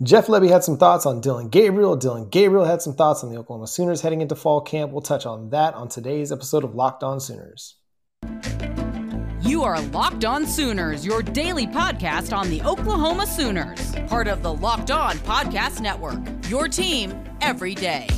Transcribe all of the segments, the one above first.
Jeff Lebby had some thoughts on Dillon Gabriel. Dillon Gabriel had some thoughts on the Oklahoma Sooners heading into fall camp. We'll touch on that on today's episode of Locked On Sooners. You are Locked On Sooners, your daily podcast on the Oklahoma Sooners, part of the Locked On Podcast Network. Your team every day.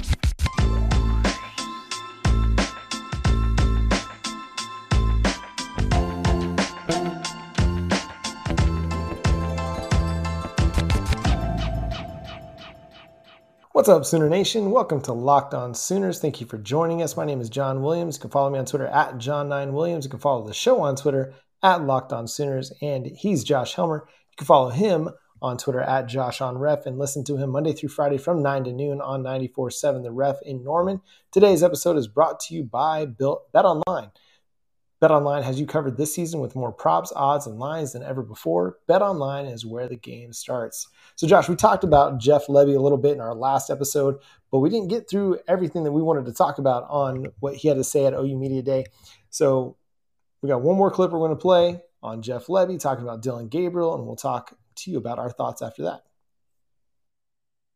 What's up, Sooner Nation? Welcome to Locked On Sooners. Thank you for joining us. My name is John Williams. You can follow me on Twitter at John9Williams. You can follow the show on Twitter at Locked On Sooners. And he's Josh Helmer. You can follow him on Twitter at Josh on Ref and listen to him Monday through Friday from 9 to noon on 94.7 The Ref in Norman. Today's episode is brought to you by Built Bet Online. BetOnline has you covered this season with more props, odds, and lines than ever before. BetOnline is where the game starts. So, Josh, we talked about Jeff Lebby a little bit in our last episode, but we didn't get through everything that we wanted to talk about on what he had to say at OU Media Day. So, we got one more clip we're going to play on Jeff Lebby talking about Dillon Gabriel, and we'll talk to you about our thoughts after that.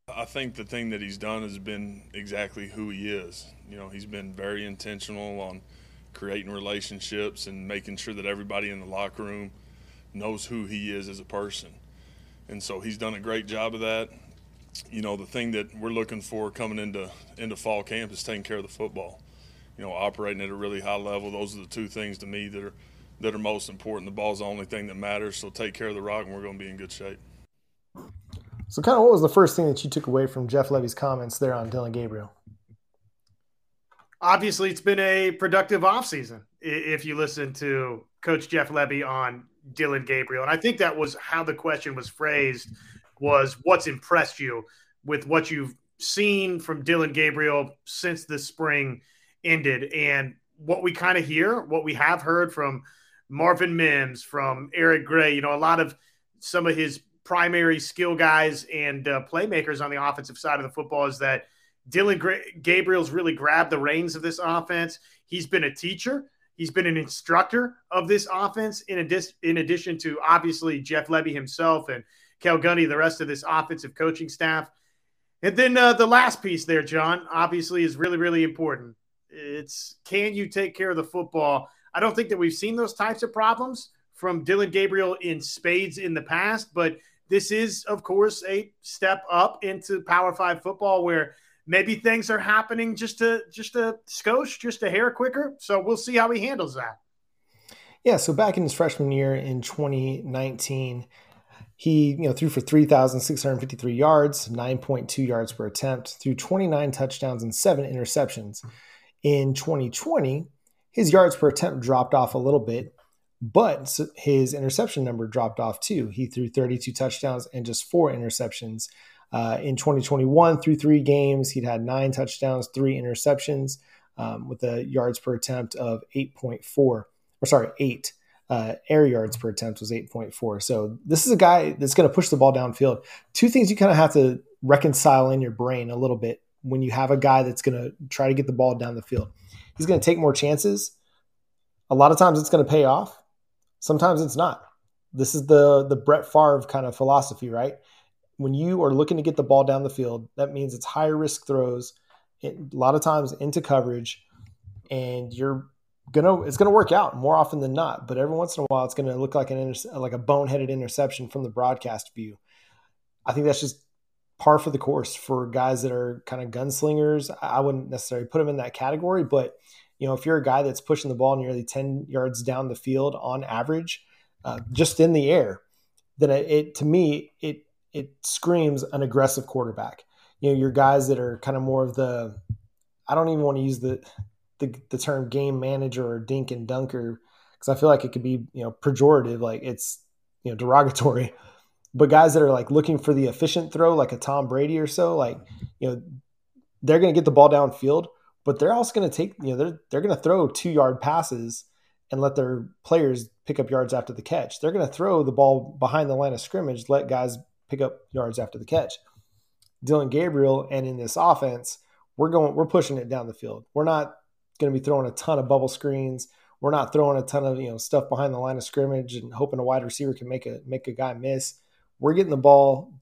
I think the thing that he's done has been exactly who he is. You know, he's been very intentional on – creating relationships and making sure that everybody in the locker room knows who he is as a person. And so he's done a great job of that. You know, the thing that we're looking for coming into into fall camp is taking care of the football. You know, operating at a really high level. Those are the two things to me that are that are most important. The ball's the only thing that matters. So take care of the rock, and we're going to be in good shape. So, kind of, what was the first thing that you took away from Jeff Lebby's comments there on Dillon Gabriel? Obviously it's been a productive offseason if you listen to coach jeff lebby on dillon gabriel. And i think that was how the question was phrased was what's impressed you with what you've seen from dillon gabriel since the spring ended? And what we kind of hear what we have heard from marvin mims from eric gray you know a lot of some of his primary skill guys and uh, playmakers on the offensive side of the football is that Dillon Gabriel's really grabbed the reins of this offense. He's been a teacher. He's been an instructor of this offense, in, in addition to obviously Jeff Lebby himself and Cale Gundy, the rest of this offensive coaching staff. And then uh, the last piece there, John, obviously is really, really important. It's can you take care of the football? I don't think that we've seen those types of problems from Dillon Gabriel in spades in the past, but this is, of course, a step up into Power Five football where – maybe things are happening just a just a skosh, just a hair quicker. So we'll see how he handles that. Yeah, so back in his freshman year in 2019, he you know threw for 3,653 yards, 9.2 yards per attempt, threw 29 touchdowns and seven interceptions. In 2020, his yards per attempt dropped off a little bit, but his interception number dropped off too. He threw 32 touchdowns and just four interceptions. Uh, in 2021, through three games, he'd had nine touchdowns, three interceptions, um, with a yards per attempt of 8.4, or sorry, eight. Uh, air yards per attempt was 8.4. So this is a guy that's going to push the ball downfield. Two things you kind of have to reconcile in your brain a little bit when you have a guy that's going to try to get the ball down the field. He's going to take more chances. A lot of times it's going to pay off. Sometimes it's not. This is the the Brett Favre kind of philosophy, right? When you are looking to get the ball down the field, that means it's higher risk throws, a lot of times into coverage, and you're gonna it's gonna work out more often than not. But every once in a while, it's gonna look like an inter- like a boneheaded interception from the broadcast view. I think that's just par for the course for guys that are kind of gunslingers. I wouldn't necessarily put them in that category, but you know, if you're a guy that's pushing the ball nearly 10 yards down the field on average, uh, just in the air, then it, it to me it it screams an aggressive quarterback. You know, your guys that are kind of more of the I don't even want to use the the, the term game manager or dink and dunker because I feel like it could be you know pejorative, like it's you know derogatory. But guys that are like looking for the efficient throw, like a Tom Brady or so, like you know, they're going to get the ball downfield, but they're also going to take you know they're they're going to throw two yard passes and let their players pick up yards after the catch. They're going to throw the ball behind the line of scrimmage, let guys pick up yards after the catch. Dillon Gabriel and in this offense, we're going we're pushing it down the field. We're not going to be throwing a ton of bubble screens. We're not throwing a ton of you know stuff behind the line of scrimmage and hoping a wide receiver can make a make a guy miss. We're getting the ball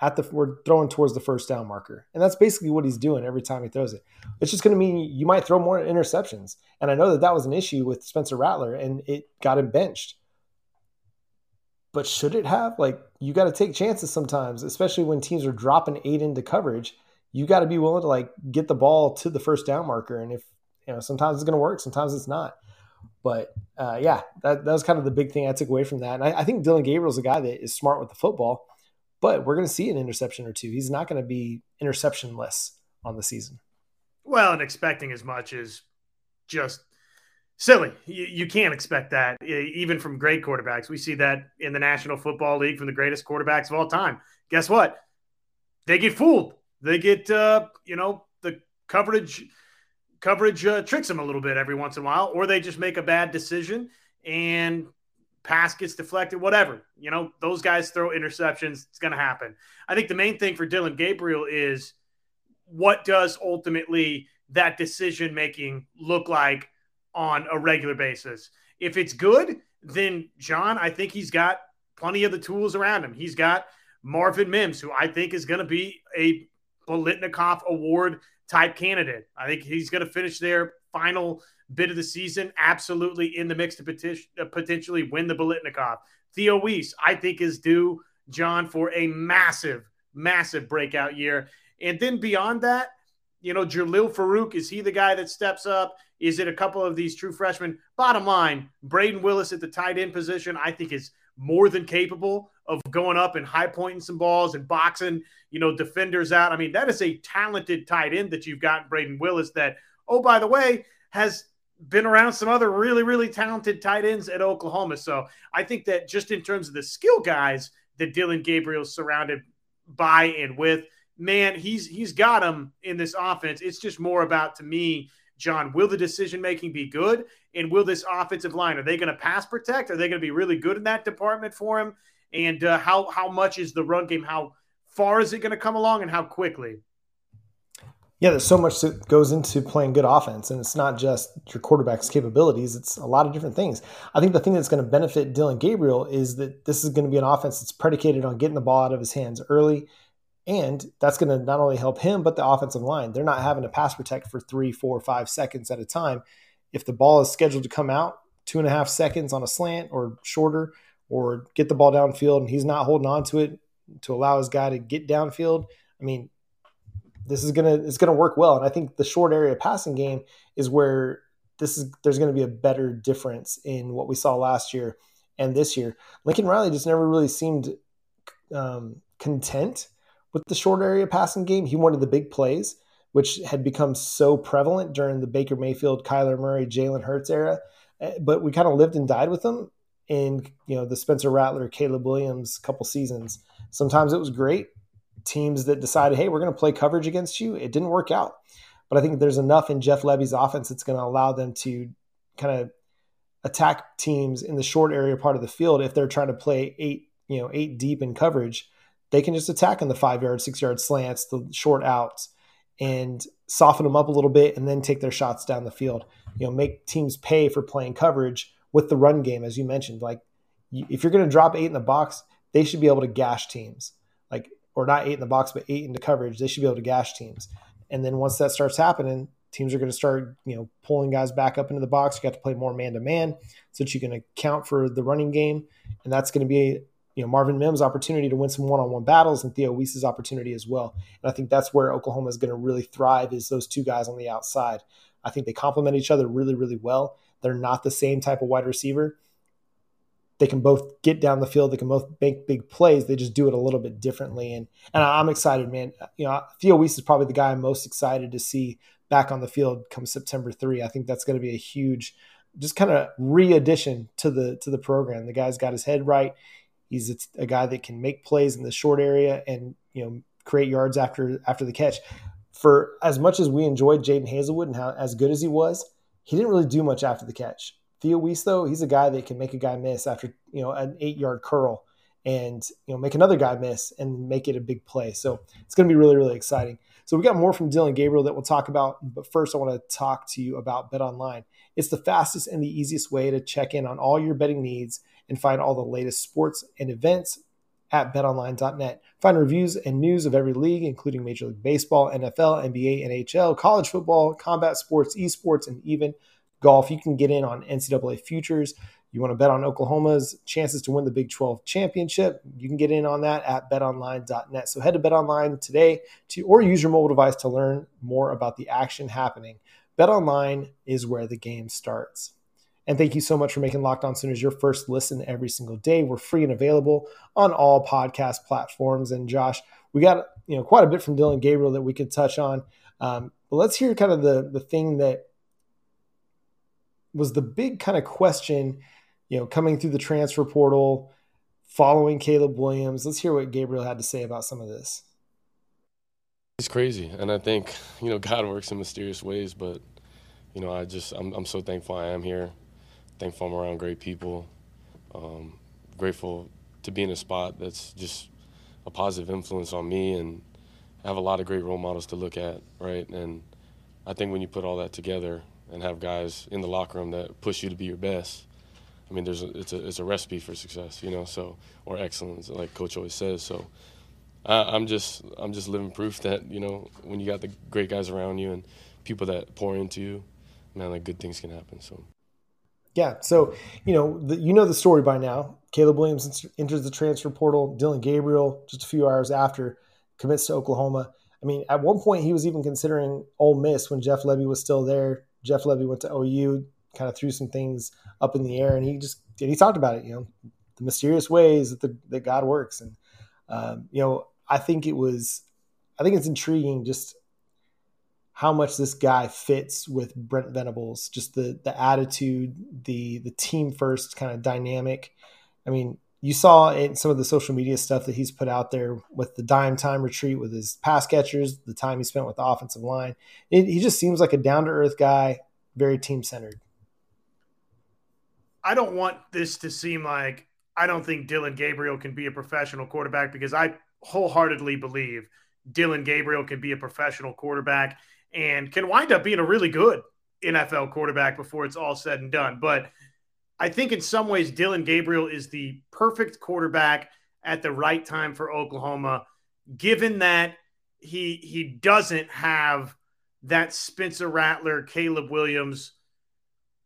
at the we're throwing towards the first down marker. And that's basically what he's doing every time he throws it. It's just going to mean you might throw more interceptions. And I know that that was an issue with Spencer Rattler and it got him benched. But should it have? Like you got to take chances sometimes, especially when teams are dropping eight into coverage. You got to be willing to like get the ball to the first down marker. And if you know, sometimes it's going to work, sometimes it's not. But uh, yeah, that, that was kind of the big thing I took away from that. And I, I think Dillon Gabriel's a guy that is smart with the football but we're going to see an interception or two. He's not going to be interceptionless on the season. Well, and expecting as much is just silly. You, you, can't expect that even from great quarterbacks. We see that in the National Football League from the greatest quarterbacks of all time. Guess what? They get fooled. They get, uh, you know, the coverage coverage uh, tricks them a little bit every once in a while, or they just make a bad decision and pass gets deflected, whatever. You know, those guys throw interceptions. It's going to happen. I think the main thing for Dillon Gabriel is what does ultimately that decision making look like on a regular basis? If it's good, then John, I think he's got plenty of the tools around him. He's got Marvin Mims, who I think is going to be a Biletnikoff Award type candidate. I think he's going to finish their final bit of the season, absolutely in the mix to peti- uh, potentially win the Biletnikoff. Theo Wease, I think, is due, John, for a massive, massive breakout year. And then beyond that, you know, Jalil Farooq, is he the guy that steps up? Is it a couple of these true freshmen? Bottom line, Brayden Willis at the tight end position, I think is more than capable of going up and high pointing some balls and boxing, you know, defenders out. I mean, that is a talented tight end that you've got, Brayden Willis, that, oh, by the way, has been around some other really, really talented tight ends at Oklahoma. So I think that just in terms of the skill guys that Dillon Gabriel's surrounded by and with, man, he's he's got them in this offense. It's just more about to me, John, will the decision making be good? And will this offensive line, are they going to pass protect? Are they going to be really good in that department for him? And uh, how how much is the run game? How far is it going to come along and how quickly? Yeah, there's so much that goes into playing good offense, and it's not just your quarterback's capabilities. It's a lot of different things. I think the thing that's going to benefit Dillon Gabriel is that this is going to be an offense that's predicated on getting the ball out of his hands early, and that's going to not only help him but the offensive line. They're not having to pass protect for three, four, five seconds at a time. If the ball is scheduled to come out two and a half seconds on a slant or shorter, or get the ball downfield, and he's not holding on to it to allow his guy to get downfield. I mean, this is gonna it's gonna work well. And I think the short area passing game is where this is there's going to be a better difference in what we saw last year and this year. Lincoln Riley just never really seemed um, content with the short area passing game. He wanted the big plays, which had become so prevalent during the Baker Mayfield, Kyler Murray, Jalen Hurts era. Eh, but we kind of lived and died with them in you know the Spencer Rattler, Caleb Williams couple seasons. Sometimes it was great teams that decided, hey, we're going to play coverage against you. It didn't work out. But I think there's enough in Jeff Lebby's offense that's going to allow them to kind of attack teams in the short area part of the field if they're trying to play eight, you know, eight deep in coverage. They can just attack in the five yard, six yard slants, the short outs, and soften them up a little bit, and then take their shots down the field. You know, make teams pay for playing coverage with the run game, as you mentioned. Like, if you're going to drop eight in the box, they should be able to gash teams. Like or not eight in the box, but eight into coverage, they should be able to gash teams. And then once that starts happening, teams are going to start, you know, pulling guys back up into the box. You got to play more man to man so that you can account for the running game. And that's going to be, you know, Marvin Mims' opportunity to win some one on one battles and Theo Wease's opportunity as well. And I think that's where Oklahoma is going to really thrive is those two guys on the outside. I think they complement each other really, really well. They're not the same type of wide receiver they can both get down the field. They can both make big plays. They just do it a little bit differently. And and I'm excited, man. You know, Theo Wease is probably the guy I'm most excited to see back on the field come September three. I think that's going to be a huge, just kind of re-addition to the to the program. The guy's got his head right. He's a guy that can make plays in the short area and you know create yards after after the catch. For as much as we enjoyed Jadon Haselwood and how as good as he was, he didn't really do much after the catch. Theo Wease, though, he's a guy that can make a guy miss after you know an eight yard curl and you know make another guy miss and make it a big play. So it's going to be really really exciting. So we got more from Dillon Gabriel that we'll talk about, but first I want to talk to you about Bet Online. It's the fastest and the easiest way to check in on all your betting needs and find all the latest sports and events at betonline.net. Find reviews and news of every league, including Major League Baseball, NFL, NBA, NHL, college football, combat sports, esports, and even golf. You can get in on NCAA futures. You want to bet on Oklahoma's chances to win the Big 12 championship? You can get in on that at betonline.net. So head to betonline today to or use your mobile device to learn more about the action happening. BetOnline is where the game starts. And thank you so much for making Locked On Sooners your first listen every single day. We're free and available on all podcast platforms. And Josh, we got you know quite a bit from Dillon Gabriel that we could touch on. Um, but let's hear kind of the the thing that was the big kind of question, you know, coming through the transfer portal, following Caleb Williams. Let's hear what Gabriel had to say about some of this. It's crazy, and I think you know God works in mysterious ways. But you know, I just I'm I'm so thankful I am here thankful I'm around great people. Um, grateful to be in a spot that's just a positive influence on me and have a lot of great role models to look at, right? And I think when you put all that together and have guys in the locker room that push you to be your best, I mean, there's a, it's a it's a recipe for success, you know. So or excellence, like Coach always says. So I, am just I'm just living proof that you know when you got the great guys around you and people that pour into you, man, like good things can happen. So. Yeah. So, you know, the, you know the story by now. Caleb Williams enters the transfer portal. Dillon Gabriel, just a few hours after, commits to Oklahoma. I mean, at one point he was even considering Ole Miss when Jeff Lebby was still there. Jeff Lebby went to OU, kind of threw some things up in the air, and he just did he talked about it. You know, the mysterious ways that the, that God works, and um, you know, I think it was, I think it's intriguing just how much this guy fits with Brent Venables, just the the attitude, the the team first kind of dynamic. I mean, you saw in some of the social media stuff that he's put out there with the dime time retreat with his pass catchers, the time he spent with the offensive line. It, he just seems like a down to earth guy, very team centered. I don't want this to seem like I don't think Dillon Gabriel can be a professional quarterback because I wholeheartedly believe Dillon Gabriel can be a professional quarterback and can wind up being a really good NFL quarterback before it's all said and done. But I think in some ways, Dillon Gabriel is the perfect quarterback at the right time for Oklahoma, given that he he doesn't have that Spencer Rattler, Caleb Williams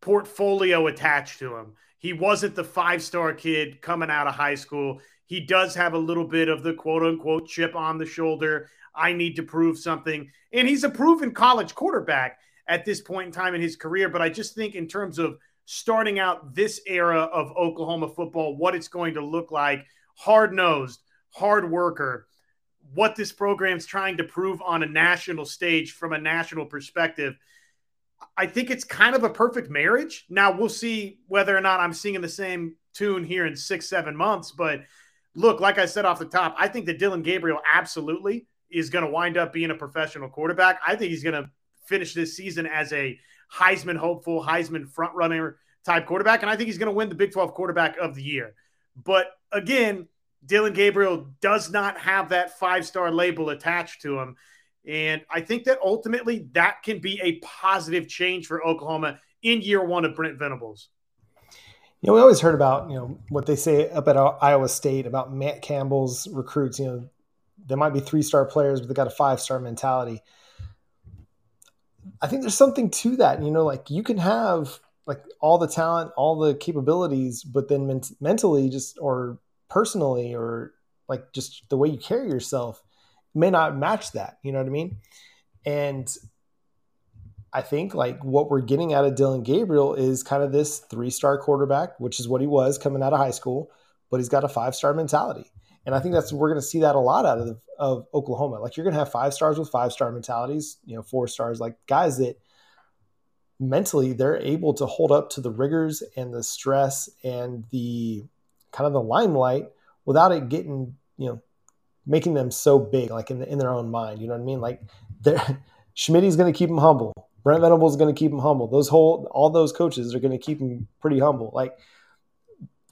portfolio attached to him. He wasn't the five star kid coming out of high school. He does have a little bit of the quote unquote chip on the shoulder. I need to prove something. And he's a proven college quarterback at this point in time in his career. But I just think, in terms of starting out this era of Oklahoma football, what it's going to look like hard nosed, hard worker, what this program's trying to prove on a national stage from a national perspective. I think it's kind of a perfect marriage. Now we'll see whether or not I'm singing the same tune here in six, seven months. But look, like I said off the top, I think that Dillon Gabriel absolutely is going to wind up being a professional quarterback. I think he's going to finish this season as a Heisman hopeful, Heisman frontrunner type quarterback. And I think he's going to win the Big 12 quarterback of the year. But again, Dillon Gabriel does not have that five star label attached to him. And I think that ultimately that can be a positive change for Oklahoma in year one of Brent Venables. You know, we always heard about, you know, what they say up at Iowa State about Matt Campbell's recruits, you know, they might be three star players, but they got a five star mentality. I think there's something to that. You know, like you can have like all the talent, all the capabilities, but then ment- mentally, just or personally, or like just the way you carry yourself may not match that. You know what I mean? And I think like what we're getting out of Dillon Gabriel is kind of this three star quarterback, which is what he was coming out of high school, but he's got a five star mentality. And I think that's we're going to see that a lot out of of Oklahoma. Like you're going to have five stars with five star mentalities, you know, four stars, like guys that mentally they're able to hold up to the rigors and the stress and the kind of the limelight without it getting, you know, making them so big, like in, in their own mind. You know what I mean? Like they're Schmidt's going to keep them humble. Brent Venables is going to keep them humble. Those whole all those coaches are going to keep them pretty humble. Like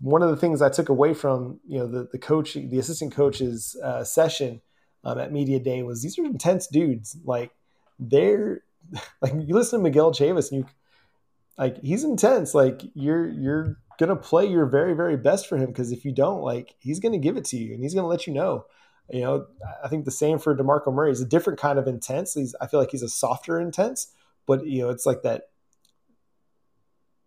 one of the things I took away from you know the the coach, the assistant coach's uh, session um, at media day was these are intense dudes. Like they're like you listen to Miguel Chavis and you like he's intense. Like you're you're gonna play your very very best for him because if you don't, like he's gonna give it to you and he's gonna let you know. You know, I think the same for Demarco Murray. He's a different kind of intense. He's I feel like he's a softer intense, but you know, it's like that.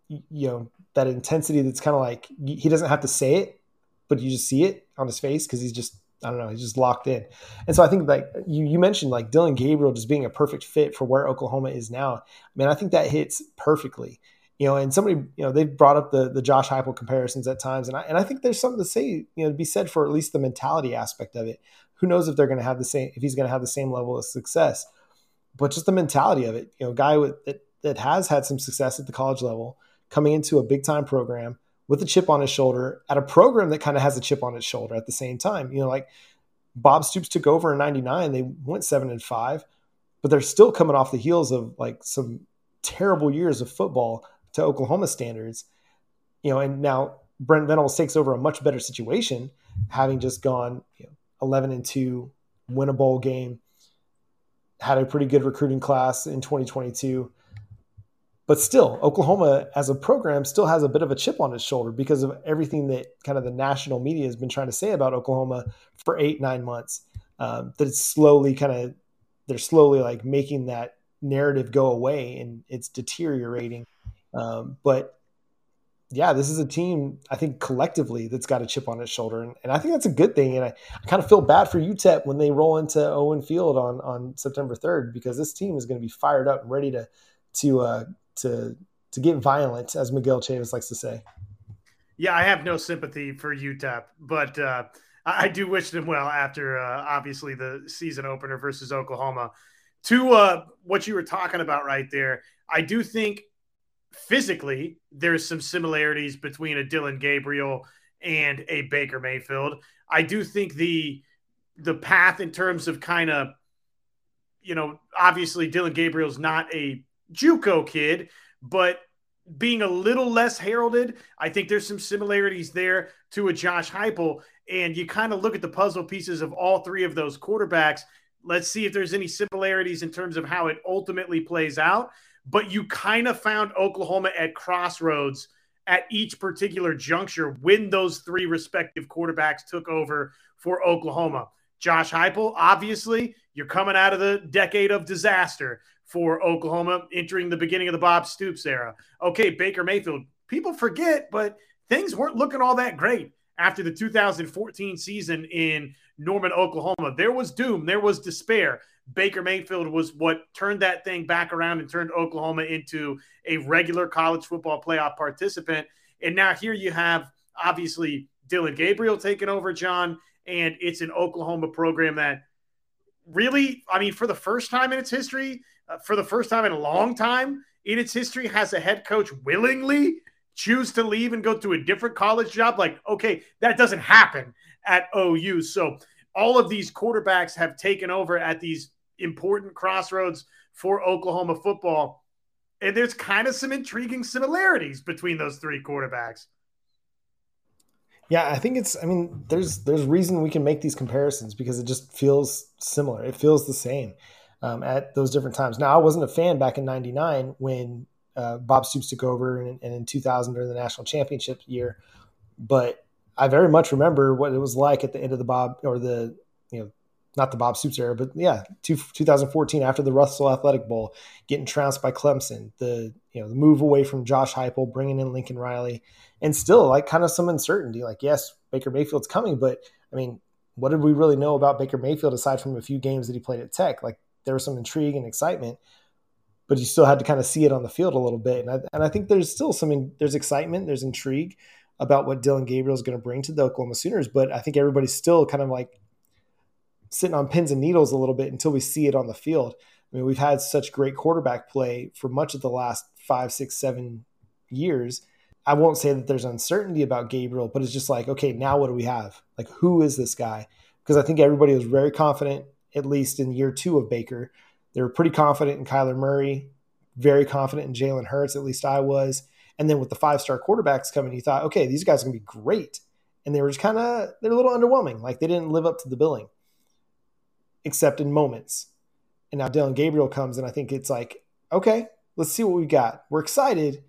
You know that intensity that's kind of like he doesn't have to say it, but you just see it on his face because he's just I don't know, he's just locked in. And so I think like you, you mentioned like Dillon Gabriel just being a perfect fit for where Oklahoma is now. I mean, I think that hits perfectly. You know, and somebody, you know, they've brought up the the Josh Heupel comparisons at times, and I and I think there's something to say, you know, to be said for at least the mentality aspect of it. Who knows if they're going to have the same, if he's going to have the same level of success, but just the mentality of it. You know, guy with, that that has had some success at the college level, coming into a big time program, with a chip on his shoulder at a program that kind of has a chip on its shoulder at the same time. You know, like Bob Stoops took over in 99, they went seven and five, but they're still coming off the heels of like some terrible years of football to Oklahoma standards. You know, and now Brent Venables takes over a much better situation, having just gone you know, 11 and 2, win a bowl game, had a pretty good recruiting class in 2022 but still oklahoma as a program still has a bit of a chip on its shoulder because of everything that kind of the national media has been trying to say about oklahoma for eight nine months um, that it's slowly kind of they're slowly like making that narrative go away and it's deteriorating. Um, but yeah this is a team i think collectively that's got a chip on its shoulder and, and i think that's a good thing and I, I kind of feel bad for utep when they roll into owen field on on september 3rd because this team is going to be fired up and ready to to uh, to to get violent, as Miguel Chavis likes to say. Yeah, I have no sympathy for UTEP, but uh, I, do wish them well after uh, obviously the season opener versus Oklahoma. To uh, what you were talking about right there, I do think physically there's some similarities between a Dillon Gabriel and a Baker Mayfield. I do think the the path in terms of kind of you know obviously Dillon Gabriel's not a JUCO kid, but being a little less heralded, I think there's some similarities there to a Josh Heupel. And you kind of look at the puzzle pieces of all three of those quarterbacks. Let's see if there's any similarities in terms of how it ultimately plays out. But you kind of found Oklahoma at crossroads at each particular juncture when those three respective quarterbacks took over for Oklahoma. Josh Heupel, obviously, you're coming out of the decade of disaster for Oklahoma entering the beginning of the Bob Stoops era. Okay, Baker Mayfield, people forget, but things weren't looking all that great after the 2014 season in Norman, Oklahoma. There was doom, there was despair. Baker Mayfield was what turned that thing back around and turned Oklahoma into a regular college football playoff participant. And now here you have obviously Dillon Gabriel taking over, John, and it's an Oklahoma program that really, I mean, for the first time in its history, uh, for the first time in a long time in its history, has a head coach willingly choose to leave and go to a different college job. Like, okay, that doesn't happen at OU. So all of these quarterbacks have taken over at these important crossroads for Oklahoma football. And there's kind of some intriguing similarities between those three quarterbacks. Yeah, I think it's. I mean, there's there's reason we can make these comparisons because it just feels similar. It feels the same um, at those different times. Now, I wasn't a fan back in '99 when uh, Bob Stoops took over, and, and in 2000 during the national championship year, but I very much remember what it was like at the end of the Bob or the you know not the Bob Stoops era, but yeah, two, 2014 after the Russell Athletic Bowl, getting trounced by Clemson, the you know the move away from Josh Heupel, bringing in Lincoln Riley, and still like kind of some uncertainty. Like yes, Baker Mayfield's coming, but I mean, what did we really know about Baker Mayfield aside from a few games that he played at Tech? Like there was some intrigue and excitement, but you still had to kind of see it on the field a little bit. And I, and I think there's still some there's excitement, there's intrigue about what Dillon Gabriel is going to bring to the Oklahoma Sooners, but I think everybody's still kind of like sitting on pins and needles a little bit until we see it on the field. I mean, we've had such great quarterback play for much of the last five, six, seven years. I won't say that there's uncertainty about Gabriel, but it's just like, okay, now what do we have? Like, who is this guy? Because I think everybody was very confident, at least in year two of Baker. They were pretty confident in Kyler Murray, very confident in Jalen Hurts, at least I was. And then with the five star quarterbacks coming, you thought, okay, these guys are going to be great. And they were just kind of, they're a little underwhelming. Like they didn't live up to the billing except in moments. And now Dillon Gabriel comes, and I think it's like, okay, let's see what we got. We're excited,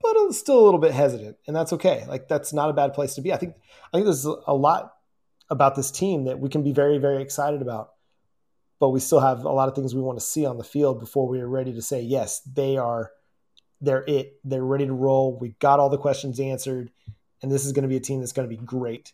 but still a little bit hesitant, and that's okay. Like that's not a bad place to be. I think I think there's a lot about this team that we can be very very excited about, but we still have a lot of things we want to see on the field before we are ready to say yes, they are they're it. They're ready to roll. We got all the questions answered, and this is going to be a team that's going to be great.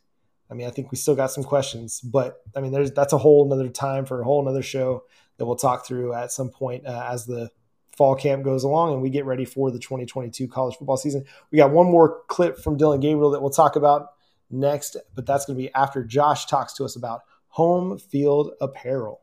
I mean, I think we still got some questions, but I mean, there's that's a whole another time for a whole another show that we'll talk through at some point uh, as the fall camp goes along and we get ready for the 2022 college football season. We got one more clip from Dillon Gabriel that we'll talk about next, but that's going to be after Josh talks to us about home field apparel.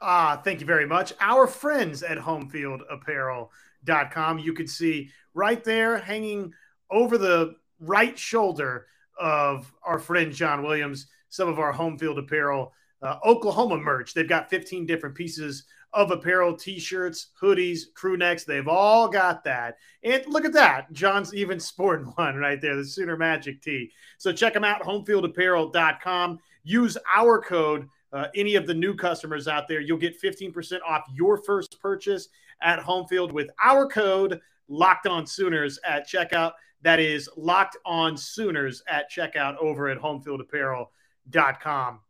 Ah, thank you very much. Our friends at homefieldapparel.com. You can see right there hanging over the right shoulder of our friend John Williams some of our home field apparel uh, Oklahoma merch. They've got 15 different pieces of apparel, t-shirts, hoodies, crew necks. They've all got that. And look at that. John's even sporting one right there, the Sooner Magic tee. So check them out, homefieldapparel.com. Use our code, uh, any of the new customers out there, you'll get 15% off your first purchase at Homefield with our code Locked On Sooners at checkout. That is Locked On Sooners at checkout over at homefieldapparel.com.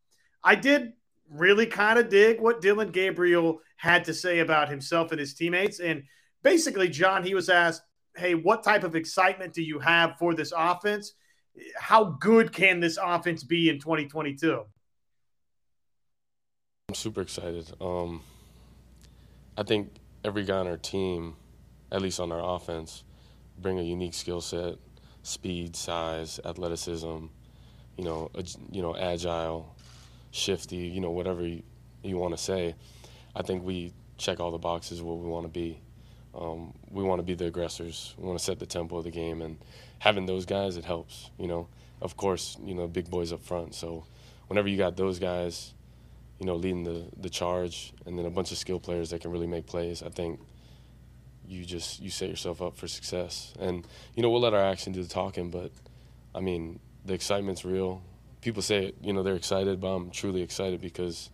I did really kind of dig what Dillon Gabriel had to say about himself and his teammates. And basically, John, he was asked, Hey, what type of excitement do you have for this offense? How good can this offense be in 2022? I'm super excited. Um, I think every guy on our team, at least on our offense, bring a unique skill set, speed, size, athleticism, you know, you know, agile, shifty, you know, whatever you, you want to say. I think we check all the boxes where we want to be. Um, we want to be the aggressors. We want to set the tempo of the game, and having those guys, it helps. You know, of course, you know, big boys up front. So, whenever you got those guys, you know, leading the the charge, and then a bunch of skill players that can really make plays, I think you just you set yourself up for success. And you know, we'll let our action do the talking, but I mean, the excitement's real people say you know, they're excited, but I'm truly excited because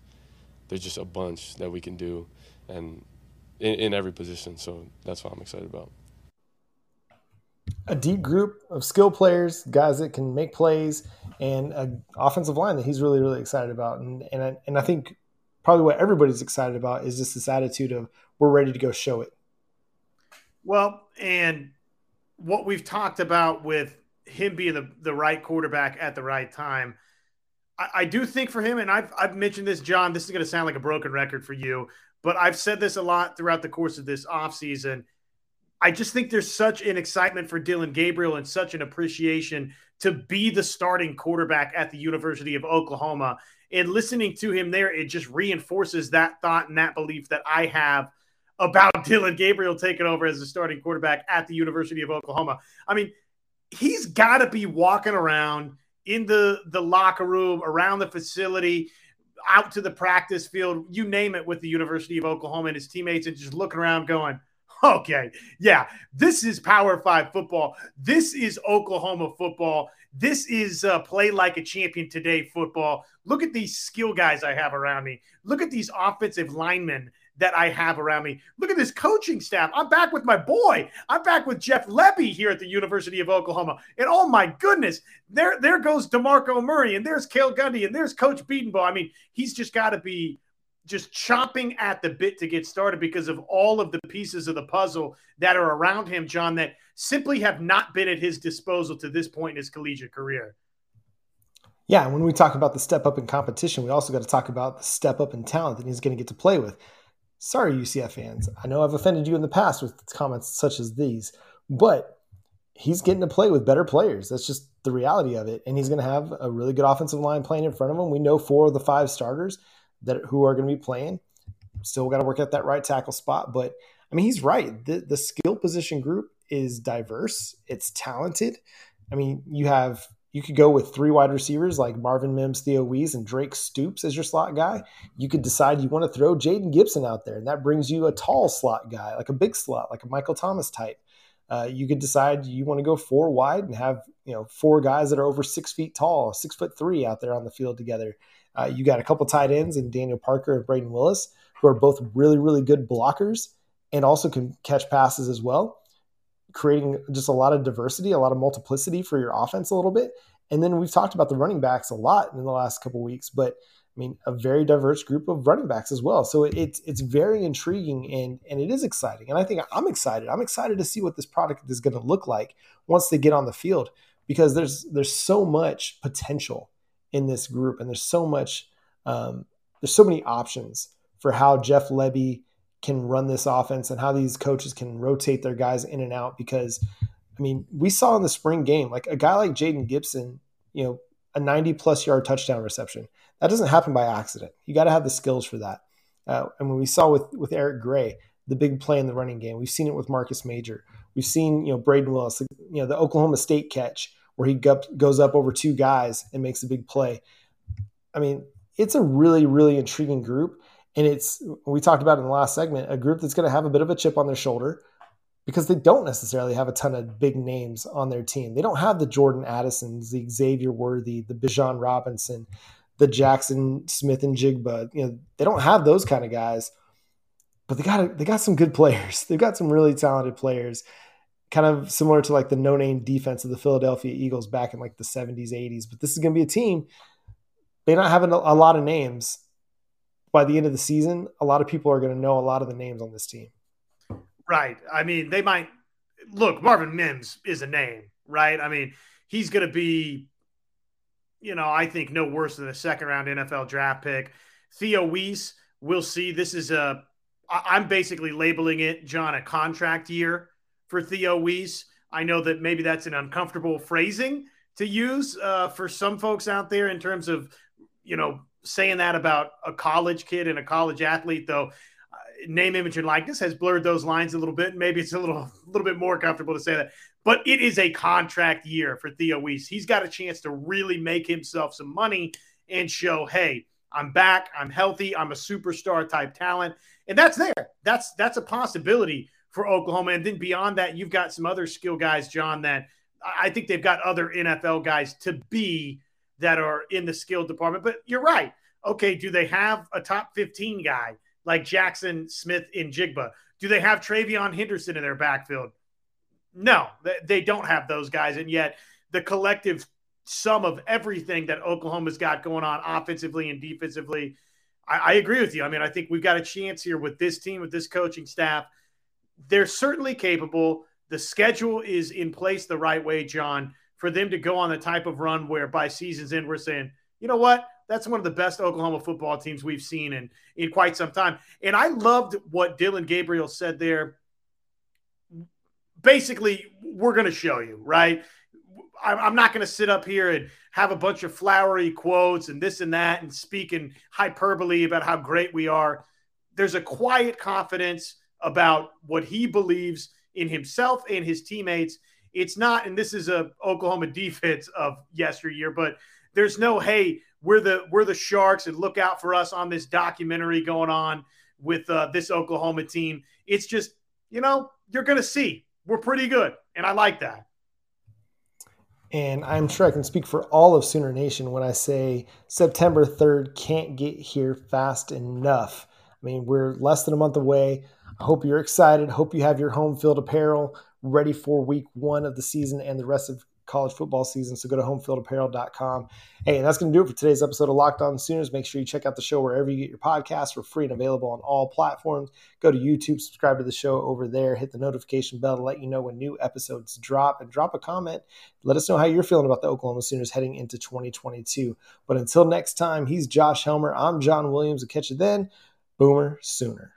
there's just a bunch that we can do, and in, in every position. So that's what I'm excited about. A deep group of skill players, guys that can make plays, and an offensive line that he's really, really excited about. And and I, and I think probably what everybody's excited about is just this attitude of we're ready to go show it. Well, and what we've talked about with him being the, the right quarterback at the right time. I, I do think for him, and I've, I've mentioned this, John, this is going to sound like a broken record for you, but I've said this a lot throughout the course of this offseason. I just think there's such an excitement for Dillon Gabriel and such an appreciation to be the starting quarterback at the University of Oklahoma. And listening to him there, it just reinforces that thought and that belief that I have about Dillon Gabriel taking over as the starting quarterback at the University of Oklahoma. I mean, he's got to be walking around in the the locker room, around the facility, out to the practice field, you name it, with the University of Oklahoma and his teammates, and just looking around, going, "Okay, yeah, this is Power Five football. This is Oklahoma football. This is uh, play like a champion today football. Look at these skill guys I have around me. Look at these offensive linemen that I have around me. Look at this coaching staff. I'm back with my boy. I'm back with Jeff Lebby here at the University of Oklahoma. And oh my goodness, there, there goes DeMarco Murray, and there's Cale Gundy, and there's Coach Bedenbaugh. I mean, he's just got to be just chomping at the bit to get started because of all of the pieces of the puzzle that are around him, John, that simply have not been at his disposal to this point in his collegiate career. Yeah, and when we talk about the step up in competition, we also got to talk about the step up in talent that he's going to get to play with. Sorry, UCF fans. I know I've offended you in the past with comments such as these, but he's getting to play with better players. That's just the reality of it. And he's going to have a really good offensive line playing in front of him. We know four of the five starters that who are going to be playing. Still got to work out that right tackle spot, but I mean, he's right. The the skill position group is diverse. It's talented. I mean, you have you could go with three wide receivers like Marvin Mims, Theo Wease, and Drake Stoops as your slot guy. You could decide you want to throw Jayden Gibson out there, and that brings you a tall slot guy, like a big slot, like a Michael Thomas type. Uh, you could decide you want to go four wide and have you know four guys that are over six feet tall, six foot three out there on the field together. Uh, you got a couple tight ends and Daniel Parker and Brayden Willis, who are both really really good blockers and also can catch passes as well creating just a lot of diversity, a lot of multiplicity for your offense a little bit. And then we've talked about the running backs a lot in the last couple weeks, but I mean, a very diverse group of running backs as well. So it's it's very intriguing and and it is exciting. And I think I'm excited. I'm excited to see what this product is going to look like once they get on the field because there's there's so much potential in this group and there's so much um, there's so many options for how Jeff Lebby can run this offense and how these coaches can rotate their guys in and out because I mean, we saw in the spring game like a guy like Jayden Gibson, you know, a 90 plus yard touchdown reception that doesn't happen by accident. You got to have the skills for that. Uh, and when we saw with with Eric Gray, the big play in the running game, we've seen it with Marcus Major. We've seen you know Brayden Willis, you know the Oklahoma State catch where he goes up over two guys and makes a big play. I mean, it's a really really intriguing group, and it's we talked about in the last segment a group that's going to have a bit of a chip on their shoulder because they don't necessarily have a ton of big names on their team. They don't have the Jordan Addisons, the Xavier Worthy, the Bijan Robinson, the Jackson Smith-Njigba. You know, they don't have those kind of guys, but they got they got some good players. They've got some really talented players, kind of similar to like the no-name defense of the Philadelphia Eagles back in like the 70s, 80s. But this is going to be a team. They're not having a lot of names. By the end of the season, a lot of people are going to know a lot of the names on this team. Right. I mean, they might look. Marvin Mims is a name, right? I mean, he's going to be you know, I think no worse than a second round NFL draft pick. Theo Wease, we'll see. This is a, I'm basically labeling it, John, a contract year for Theo Wease. I know that maybe that's an uncomfortable phrasing to use uh, for some folks out there in terms of, you know, saying that about a college kid and a college athlete, though. Uh, name, image, and likeness has blurred those lines a little bit. Maybe it's a little, a little bit more comfortable to say that but it is a contract year for Theo Wease. He's got a chance to really make himself some money and show, hey, I'm back, I'm healthy, I'm a superstar type talent. And that's there. That's that's a possibility for Oklahoma. And then beyond that, you've got some other skill guys, John, that I think they've got other NFL guys to be that are in the skill department. But you're right. Okay, do they have a top 15 guy like Jackson Smith-Njigba? Do they have TreVeyon Henderson in their backfield? No, they don't have those guys. And yet, the collective sum of everything that Oklahoma's got going on offensively and defensively, I, I, agree with you. I mean, I think we've got a chance here with this team, with this coaching staff. They're certainly capable. The schedule is in place the right way, John, for them to go on the type of run where by season's end, we're saying, you know what? That's one of the best Oklahoma football teams we've seen in, in quite some time. And I loved what Dillon Gabriel said there basically, we're going to show you, right? I'm not going to sit up here and have a bunch of flowery quotes and this and that and speak in hyperbole about how great we are. There's a quiet confidence about what he believes in himself and his teammates. It's not, and this is a Oklahoma defense of yesteryear, but there's no, hey, we're the we're the sharks and look out for us on this documentary going on with uh, this Oklahoma team. It's just, you know, you're to see we're pretty good. And I like that. And I'm sure I can speak for all of Sooner Nation when I say September 3rd can't get here fast enough. I mean, we're less than a month away. I hope you're excited. Hope you have your home field apparel ready for week one of the season and the rest of college football season. So go to homefieldapparel.com. Hey, and that's going to do it for today's episode of Locked On Sooners. Make sure you check out the show wherever you get your podcasts. We're free and available on all platforms. Go to YouTube, subscribe to the show over there, hit the notification bell to let you know when new episodes drop, and drop a comment. Let us know how you're feeling about the Oklahoma Sooners heading into 2022. But until next time, he's Josh Helmer. I'm John Williams. I'll catch you then. Boomer Sooner.